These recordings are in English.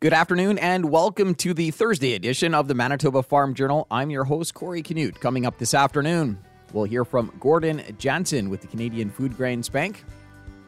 Good afternoon and welcome to the Thursday edition of the Manitoba Farm Journal. I'm your host, Corey Canute. Coming up this afternoon, we'll hear from Gordon Jansen with the Canadian Food Grains Bank.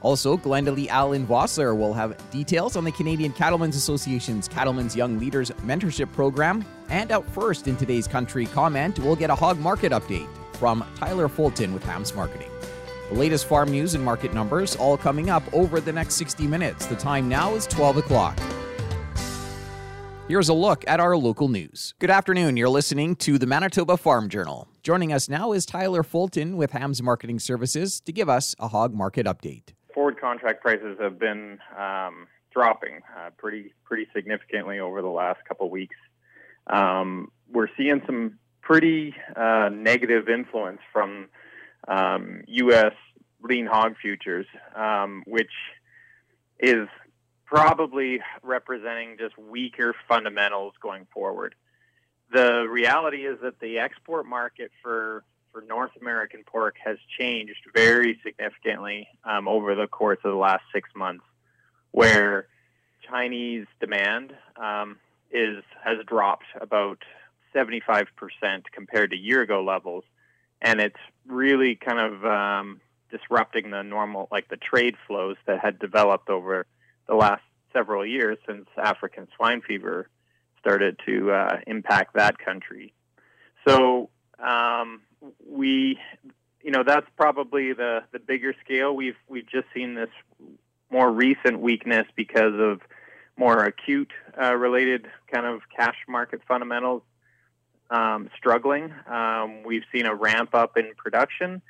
Also, Glendalee Allen Vossler will have details on the Canadian Cattlemen's Association's Cattlemen's Young Leaders Mentorship Program. And out first in today's country comment, we'll get a hog market update from Tyler Fulton with Hams Marketing. The latest farm news and market numbers all coming up over the next 60 minutes. The time now is 12 o'clock. Here's a look at our local news. Good afternoon. You're listening to the Manitoba Farm Journal. Joining us now is Tyler Fulton with Hams Marketing Services to give us a hog market update. Forward contract prices have been um, dropping uh, pretty pretty significantly over the last couple weeks. Um, we're seeing some pretty uh, negative influence from um, U.S. lean hog futures, um, which is probably representing just weaker fundamentals going forward. The reality is that the export market for for North American pork has changed very significantly um, over the course of the last six months, where Chinese demand um, is has dropped about 75% compared to year ago levels, and it's really kind of um, disrupting the normal, like the trade flows that had developed over the last several years since African swine fever started to uh, impact that country. So um, we, you know, that's probably the the bigger scale. We've we've just seen this more recent weakness because of more acute uh, related kind of cash market fundamentals um, struggling. Um, we've seen a ramp up in production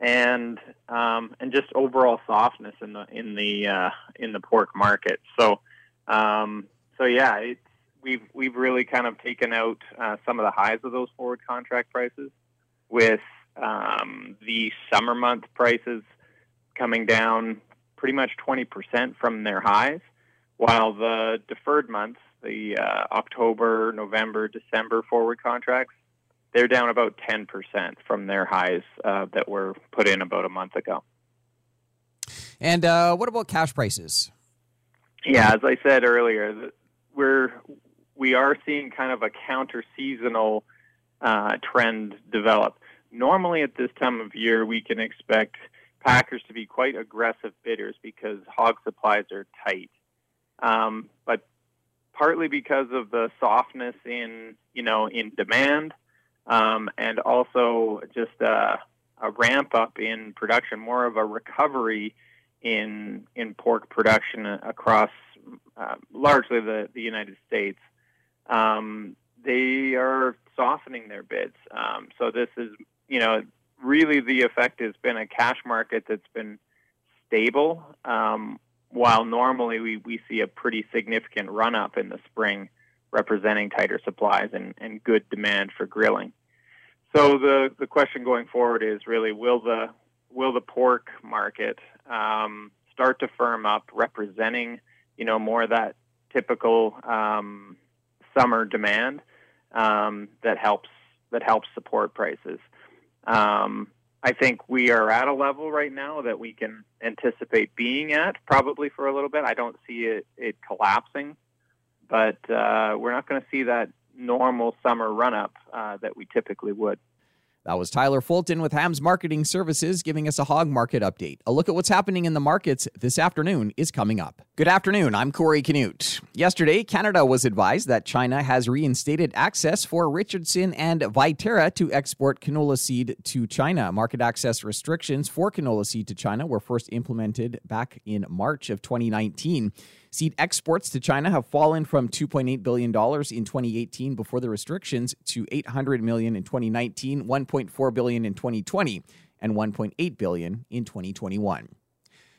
and um, and just overall softness in the in the uh, in the pork market. So um, so yeah, it's we've we've really kind of taken out uh, some of the highs of those forward contract prices, with um, the summer month prices coming down pretty much 20% from their highs, while the deferred months, the uh, October, November, December forward contracts, they're down about 10% from their highs uh, that were put in about a month ago. And uh, what about cash prices? Yeah, as I said earlier, we're we are seeing kind of a counter seasonal uh, trend develop. Normally, at this time of year, we can expect packers to be quite aggressive bidders because hog supplies are tight. Um, but partly because of the softness in you know in demand, um, and also just a, a, ramp up in production, more of a recovery in in pork production across uh, largely the, the United States. Um, they are softening their bids. Um, so this is, you know, really the effect has been a cash market that's been stable, um, while normally we, we see a pretty significant run up in the spring, representing tighter supplies and, and good demand for grilling. So the, the question going forward is really will the will the pork market um, start to firm up, representing you know more of that typical um, summer demand um, that helps that helps support prices. Um, I think we are at a level right now that we can anticipate being at probably for a little bit. I don't see it, it collapsing, but uh, we're not going to see that normal summer run up uh, that we typically would. That was Tyler Fulton with Hams Marketing Services giving us a hog market update. A look at what's happening in the markets this afternoon is coming up. Good afternoon. I'm Corey Canute. Yesterday, Canada was advised that China has reinstated access for Richardson and Viterra to export canola seed to China. Market access restrictions for canola seed to China were first implemented back in March of 2019. Seed exports to China have fallen from $2.8 billion in 2018 before the restrictions to 800 million in 2019, $1.4 billion in 2020, and 1.8 billion in 2021.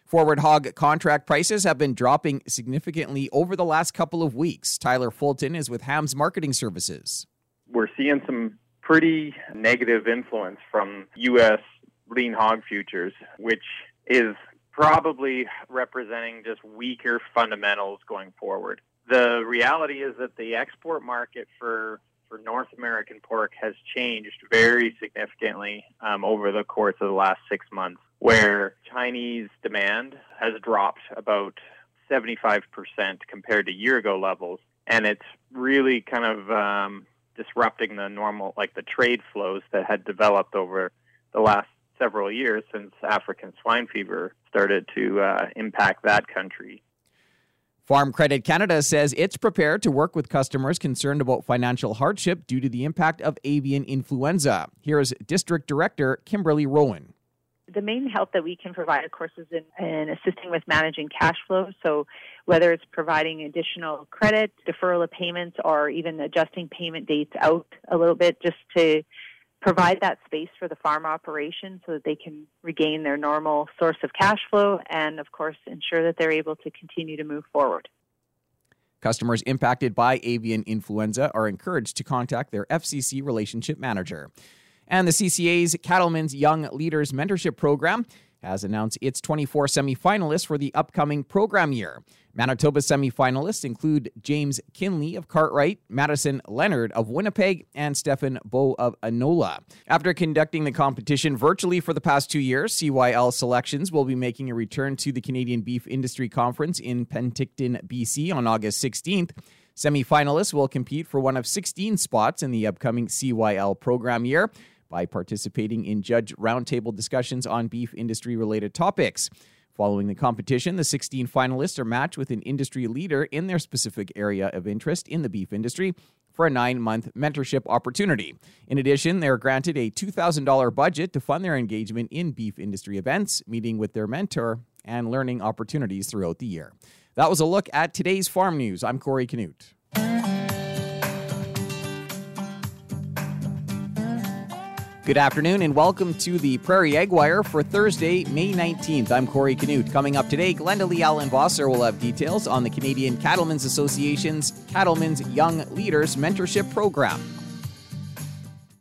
Forward hog contract prices have been dropping significantly over the last couple of weeks. Tyler Fulton is with Hams Marketing Services. We're seeing some pretty negative influence from U.S. lean hog futures, which is probably representing just weaker fundamentals going forward. The reality is that the export market for for North American pork has changed very significantly um, over the course of the last six months, where Chinese demand has dropped about 75% compared to year ago levels. And it's really kind of um, disrupting the normal, like the trade flows that had developed over the last several years since African swine fever started to uh, impact that country. Farm Credit Canada says it's prepared to work with customers concerned about financial hardship due to the impact of avian influenza. Here is District Director Kimberly Rowan. The main help that we can provide, of course, is in, in assisting with managing cash flow. So, whether it's providing additional credit, deferral of payments, or even adjusting payment dates out a little bit just to provide that space for the farm operation so that they can regain their normal source of cash flow and, of course, ensure that they're able to continue to move forward. Customers impacted by avian influenza are encouraged to contact their FCC relationship manager. And the CCA's Cattlemen's Young Leaders Mentorship Program has announced its 24 semifinalists for the upcoming program year. Manitoba semifinalists include James Kinley of Cartwright, Madison Leonard of Winnipeg, and Stefan Bow of Anola. After conducting the competition virtually for the past two years, CYL Selections will be making a return to the Canadian Beef Industry Conference in Penticton, BC on August 16th. Semifinalists will compete for one of 16 spots in the upcoming CYL program year by participating in judge roundtable discussions on beef industry related topics. Following the competition, the 16 finalists are matched with an industry leader in their specific area of interest in the beef industry for a nine month mentorship opportunity. In addition, they are granted a $2,000 budget to fund their engagement in beef industry events, meeting with their mentor, and learning opportunities throughout the year. That was a look at today's farm news. I'm Corey Canute. Good afternoon and welcome to the Prairie Ag Wire for Thursday, May 19th. I'm Corey Canute. Coming up today, Glenda Lee Allen Vossler will have details on the Canadian Cattlemen's Association's Cattlemen's Young Leaders Mentorship Program.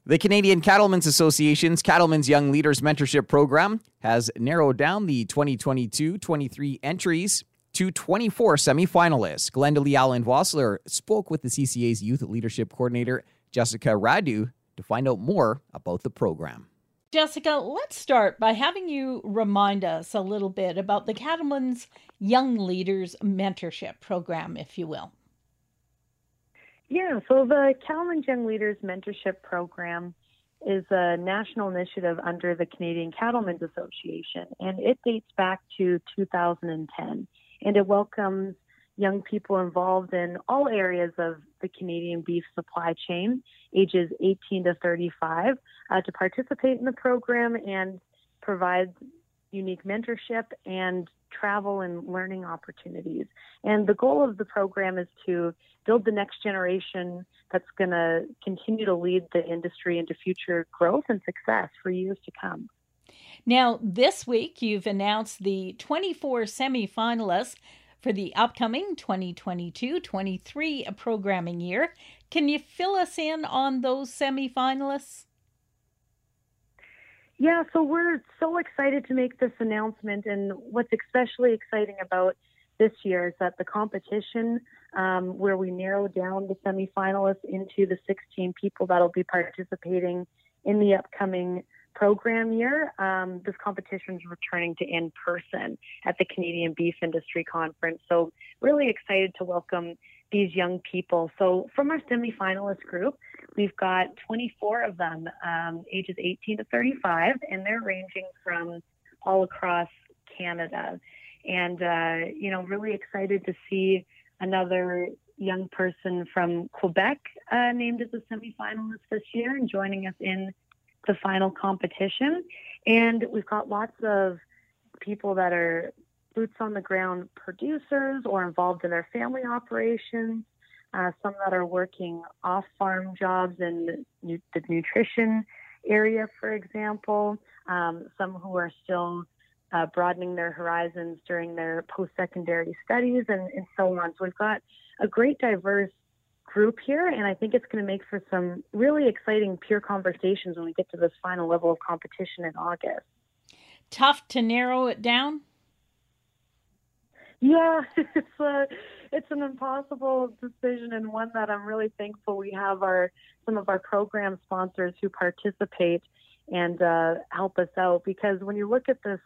The Canadian Cattlemen's Association's Cattlemen's Young Leaders Mentorship Program has narrowed down the 2022 23 entries to 24 semifinalists. Glenda Lee Allen Vossler spoke with the CCA's Youth Leadership Coordinator, Jessica Radu, to find out more about the program. Jessica, let's start by having you remind us a little bit about the Cattlemen's Young Leaders Mentorship Program, if you will. Yeah, so the Cattlemen's Young Leaders Mentorship Program is a national initiative under the Canadian Cattlemen's Association, and it dates back to 2010. And it welcomes young people involved in all areas of the Canadian beef supply chain, ages 18 to 35, uh, to participate in the program and provide unique mentorship and travel and learning opportunities. And the goal of the program is to build the next generation that's going to continue to lead the industry into future growth and success for years to come. Now, this week you've announced the 24 semifinalists for the upcoming 2022 23 programming year. Can you fill us in on those semifinalists? Yeah, so we're so excited to make this announcement. And what's especially exciting about this year is that the competition, um, where we narrow down the semifinalists into the 16 people that'll be participating in the upcoming program year, um, this competition is returning to in person at the Canadian Beef Industry Conference. So, really excited to welcome these young people. So, from our semifinalist group, we've got 24 of them, um, ages 18 to 35, and they're ranging from all across Canada. And, uh, you know, really excited to see another young person from Quebec uh, named as a semifinalist this year and joining us in the final competition. And we've got lots of people that are boots on the ground producers or involved in their family operations, uh, some that are working off farm jobs in the nutrition area, for example, um, some who are still uh, broadening their horizons during their post secondary studies, and, and so on. So we've got a great diverse group here, and I think it's going to make for some really exciting peer conversations when we get to this final level of competition in August. Tough to narrow it down. Yeah, it's a it's an impossible decision and one that I'm really thankful we have our some of our program sponsors who participate and uh, help us out because when you look at this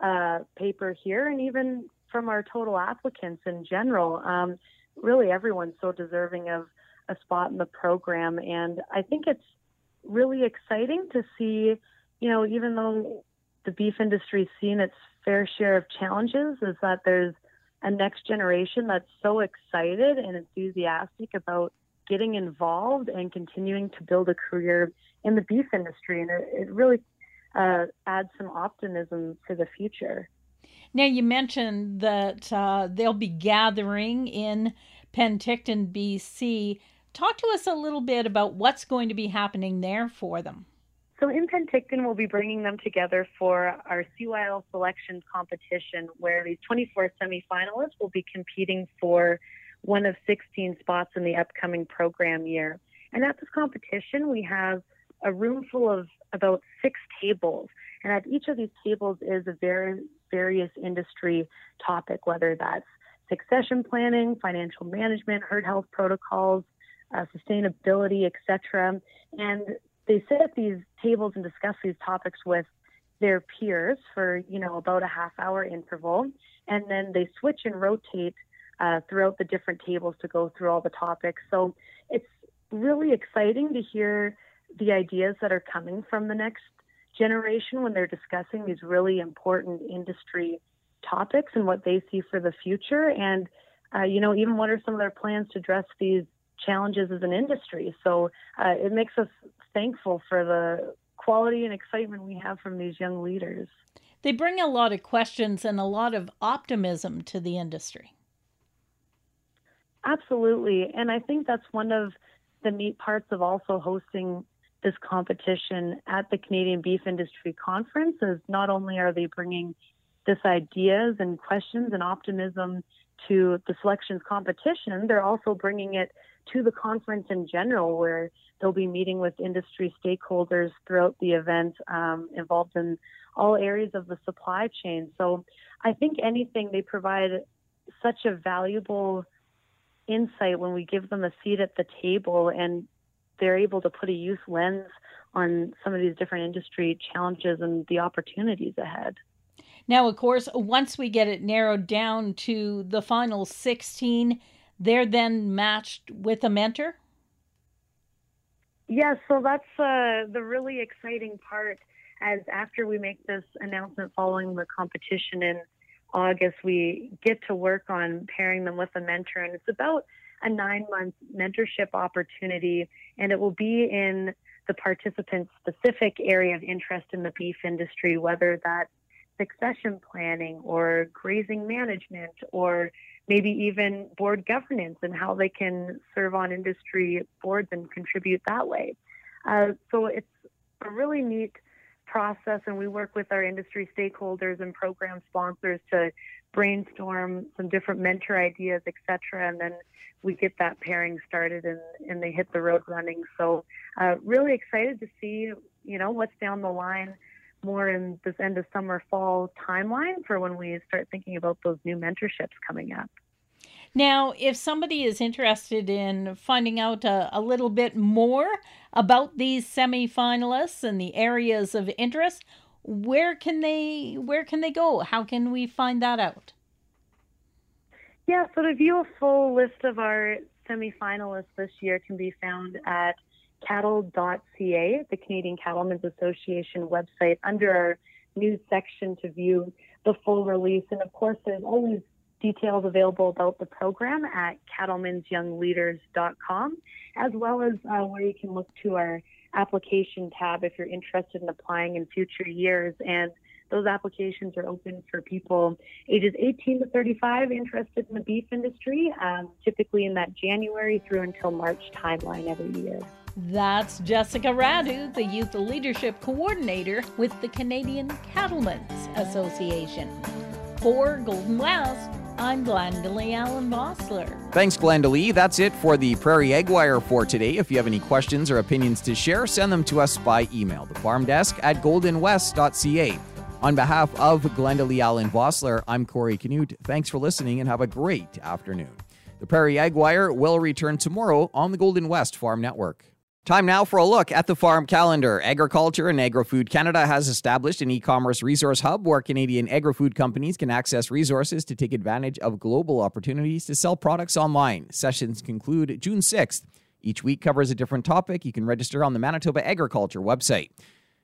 uh, paper here and even from our total applicants in general. Um, really, everyone's so deserving of a spot in the program, and I think it's really exciting to see. You know, even though the beef industry's seen its fair share of challenges, is that there's a next generation that's so excited and enthusiastic about getting involved and continuing to build a career in the beef industry. And it, it really uh, adds some optimism for the future. Now, you mentioned that uh, they'll be gathering in Penticton, BC. Talk to us a little bit about what's going to be happening there for them. So in Penticton, we'll be bringing them together for our CYL selection competition, where these 24 semifinalists will be competing for one of 16 spots in the upcoming program year. And at this competition, we have a room full of about six tables. And at each of these tables is a very various industry topic, whether that's succession planning, financial management, herd health protocols, uh, sustainability, etc. And they sit at these tables and discuss these topics with their peers for you know about a half hour interval, and then they switch and rotate uh, throughout the different tables to go through all the topics. So it's really exciting to hear the ideas that are coming from the next generation when they're discussing these really important industry topics and what they see for the future. And, uh, you know, even what are some of their plans to address these challenges as an industry. So uh, it makes us thankful for the quality and excitement we have from these young leaders. They bring a lot of questions and a lot of optimism to the industry. Absolutely. And I think that's one of the neat parts of also hosting this competition at the Canadian Beef Industry Conference is not only are they bringing this ideas and questions and optimism to the selections competition, they're also bringing it to the conference in general, where they'll be meeting with industry stakeholders throughout the event um, involved in all areas of the supply chain. So I think anything they provide such a valuable insight when we give them a seat at the table and they're able to put a youth lens on some of these different industry challenges and the opportunities ahead. Now, of course, once we get it narrowed down to the final 16, they're then matched with a mentor? Yeah, so that's uh, the really exciting part. As after we make this announcement following the competition in August, we get to work on pairing them with a mentor, and it's about a nine month mentorship opportunity, and it will be in the participant's specific area of interest in the beef industry, whether that's succession planning or grazing management or maybe even board governance and how they can serve on industry boards and contribute that way. Uh, so it's a really neat process, and we work with our industry stakeholders and program sponsors to brainstorm some different mentor ideas, etc., and then we get that pairing started and, and they hit the road running. So, uh, really excited to see, you know, what's down the line more in this end of summer fall timeline for when we start thinking about those new mentorships coming up. Now, if somebody is interested in finding out a, a little bit more about these semifinalists and the areas of interest, where can they where can they go? How can we find that out? Yeah, so to view a full list of our semifinalists this year can be found at cattle.ca, the Canadian Cattlemen's Association website, under our news section to view the full release. And of course, there's always details available about the program at cattlemensyoungleaders.com, as well as uh, where you can look to our application tab if you're interested in applying in future years. And those applications are open for people ages 18 to 35 interested in the beef industry, um, typically in that January through until March timeline every year. That's Jessica Radu, the Youth Leadership Coordinator with the Canadian Cattlemen's Association. For Golden West, I'm Glendalee Allen Vossler. Thanks, Glendalee. That's it for the Prairie Ag Wire for today. If you have any questions or opinions to share, send them to us by email, the farm desk at goldenwest.ca. On behalf of Glendalee Allen Vossler, I'm Corey Canute. Thanks for listening and have a great afternoon. The Prairie Ag Wire will return tomorrow on the Golden West Farm Network. Time now for a look at the farm calendar. Agriculture and Agri-Food Canada has established an e commerce resource hub where Canadian agri food companies can access resources to take advantage of global opportunities to sell products online. Sessions conclude June 6th. Each week covers a different topic. You can register on the Manitoba Agriculture website.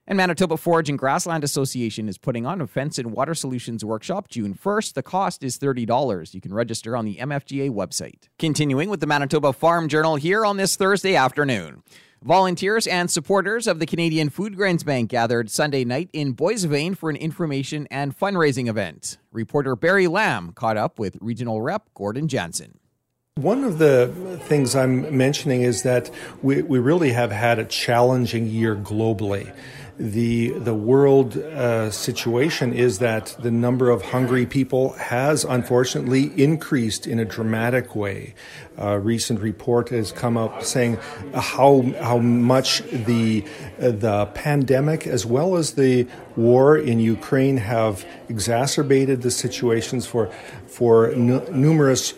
And Manitoba Forage and Grassland Association is putting on a fence and water solutions workshop June 1st. The cost is $30. You can register on the MFGA website. Continuing with the Manitoba Farm Journal here on this Thursday afternoon. Volunteers and supporters of the Canadian Food Grains Bank gathered Sunday night in Boissevain for an information and fundraising event. Reporter Barry Lamb caught up with regional rep Gordon Jansen. One of the things I'm mentioning is that we, we really have had a challenging year globally the the world uh, situation is that the number of hungry people has unfortunately increased in a dramatic way. A recent report has come up saying how how much the the pandemic as well as the war in Ukraine have exacerbated the situations for for n- numerous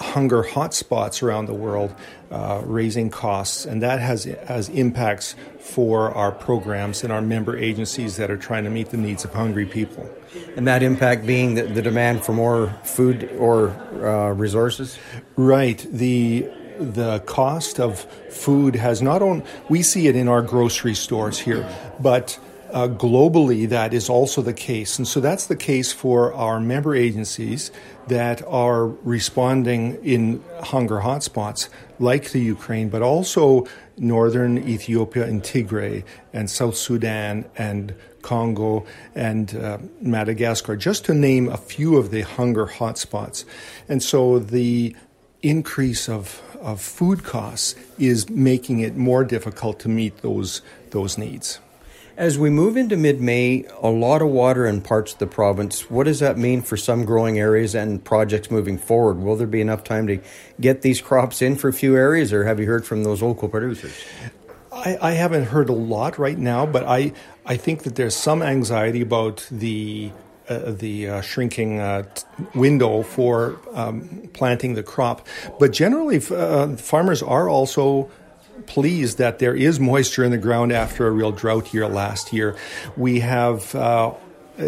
hunger hotspots around the world, uh, raising costs, and that has has impacts for our programs and our member agencies that are trying to meet the needs of hungry people. And that impact being the, the demand for more food or uh, resources. Right. The the cost of food has not only we see it in our grocery stores here, but uh, globally, that is also the case. And so that's the case for our member agencies that are responding in hunger hotspots like the Ukraine, but also northern Ethiopia and Tigray and South Sudan and Congo and uh, Madagascar, just to name a few of the hunger hotspots. And so the increase of, of food costs is making it more difficult to meet those, those needs. As we move into mid May, a lot of water in parts of the province. What does that mean for some growing areas and projects moving forward? Will there be enough time to get these crops in for a few areas, or have you heard from those local producers? I, I haven't heard a lot right now, but I, I think that there's some anxiety about the uh, the uh, shrinking uh, t- window for um, planting the crop. But generally, uh, farmers are also pleased that there is moisture in the ground after a real drought year last year. We have uh,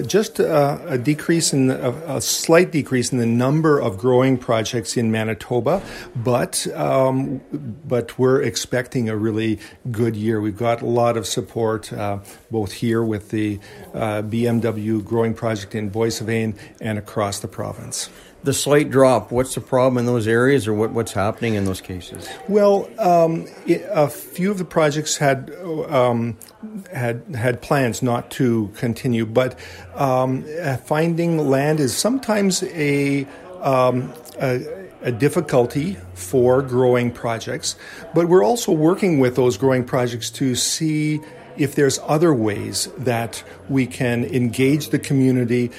just a, a, decrease in a, a, slight decrease in the number of growing projects in Manitoba, but um, but we're expecting a really good year. We've got a lot of support uh, both here with the uh, BMW growing project in Boissevain and across the province the slight drop, what's the problem in those areas or what, what's happening in those cases? Well, um, it, a few of the projects had um, had had plans not to continue, but um, finding land is sometimes a, um, a a difficulty for growing projects, but we're also working with those growing projects to see if there's other ways that we can engage the community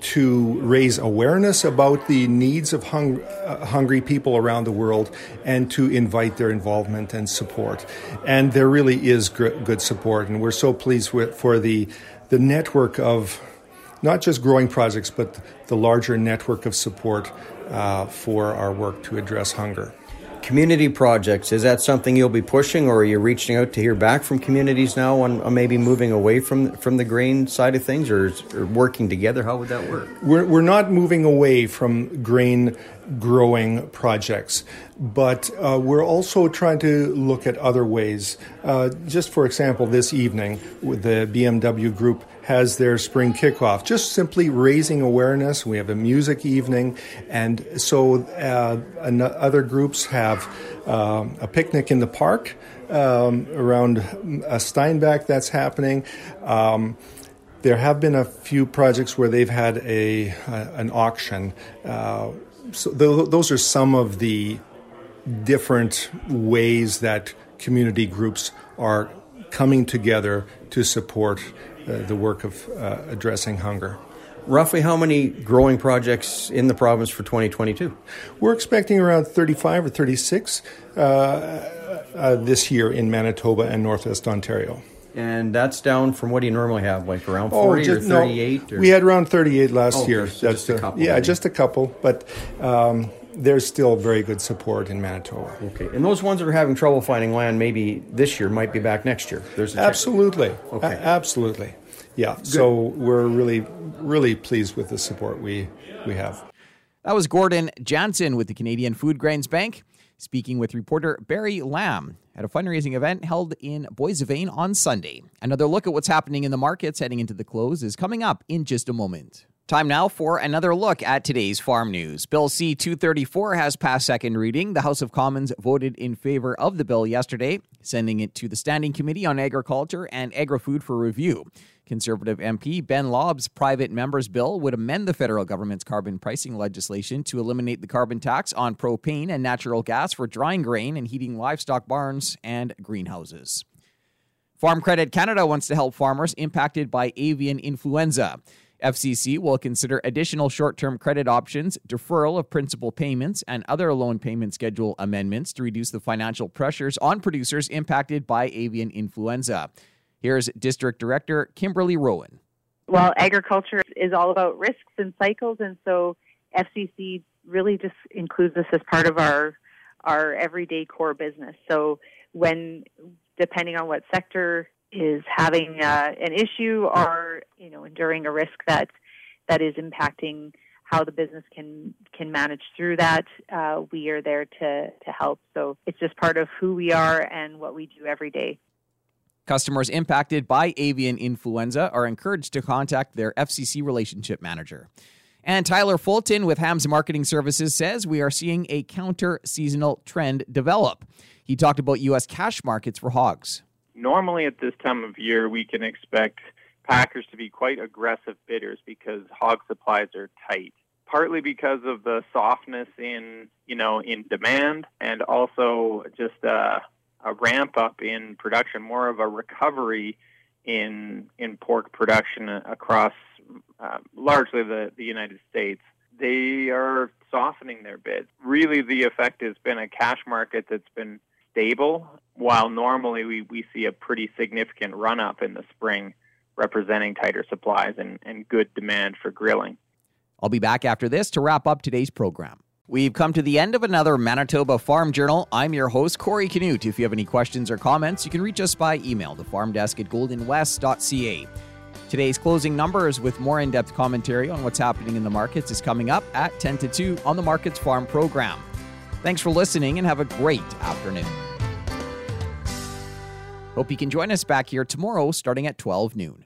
to raise awareness about the needs of hung, uh, hungry people around the world and to invite their involvement and support. And there really is gr- good support, and we're so pleased with, for the, the network of not just growing projects, but the larger network of support uh, for our work to address hunger. Community projects, is that something you'll be pushing, or are you reaching out to hear back from communities now on, on maybe moving away from from the grain side of things, or, or working together? How would that work? We're, we're not moving away from grain growing projects, but uh, we're also trying to look at other ways. Uh, just for example, this evening, with the BMW group has their spring kickoff, just simply raising awareness. We have a music evening, and so uh, other groups have uh, a picnic in the park um, around Steinbach that's happening. Um, there have been a few projects where they've had a, an auction. Uh, so th- those are some of the different ways that community groups are coming together to support the work of uh, addressing hunger. Roughly how many growing projects in the province for 2022? We're expecting around 35 or 36 uh, uh, this year in Manitoba and Northwest Ontario. And that's down from what do you normally have, like around 40 oh, just, or 38? No, We had around 38 last oh, year. So that's just a couple. Yeah, maybe. just a couple. But um, there's still very good support in Manitoba. Okay, and those ones that are having trouble finding land, maybe this year might be back next year. There's absolutely, okay, a- absolutely, yeah. Good. So we're really, really pleased with the support we we have. That was Gordon Jansen with the Canadian Food Grains Bank speaking with reporter Barry Lamb at a fundraising event held in Boissevain on Sunday. Another look at what's happening in the markets heading into the close is coming up in just a moment. Time now for another look at today's farm news. Bill C 234 has passed second reading. The House of Commons voted in favor of the bill yesterday, sending it to the Standing Committee on Agriculture and Agri Food for review. Conservative MP Ben Lobb's private members bill would amend the federal government's carbon pricing legislation to eliminate the carbon tax on propane and natural gas for drying grain and heating livestock barns and greenhouses. Farm Credit Canada wants to help farmers impacted by avian influenza. FCC will consider additional short term credit options, deferral of principal payments, and other loan payment schedule amendments to reduce the financial pressures on producers impacted by avian influenza. Here's District Director Kimberly Rowan. Well, agriculture is all about risks and cycles, and so FCC really just includes this as part of our our everyday core business. So when depending on what sector is having uh, an issue or you know enduring a risk that that is impacting how the business can can manage through that. Uh, we are there to to help. So it's just part of who we are and what we do every day. Customers impacted by avian influenza are encouraged to contact their FCC relationship manager. And Tyler Fulton with Hams Marketing Services says we are seeing a counter seasonal trend develop. He talked about U.S. cash markets for hogs normally at this time of year, we can expect packers to be quite aggressive bidders because hog supplies are tight. Partly because of the softness in, you know, in demand, and also just a, a ramp up in production, more of a recovery in in pork production across uh, largely the, the United States. They are softening their bids. Really, the effect has been a cash market that's been stable, while normally we, we see a pretty significant run up in the spring, representing tighter supplies and, and good demand for grilling. I'll be back after this to wrap up today's program. We've come to the end of another Manitoba Farm Journal. I'm your host, Corey Canute. If you have any questions or comments, you can reach us by email, the farm at goldenwest.ca. Today's closing numbers with more in depth commentary on what's happening in the markets is coming up at 10 to 2 on the Markets Farm program. Thanks for listening and have a great afternoon. Hope you can join us back here tomorrow starting at 12 noon.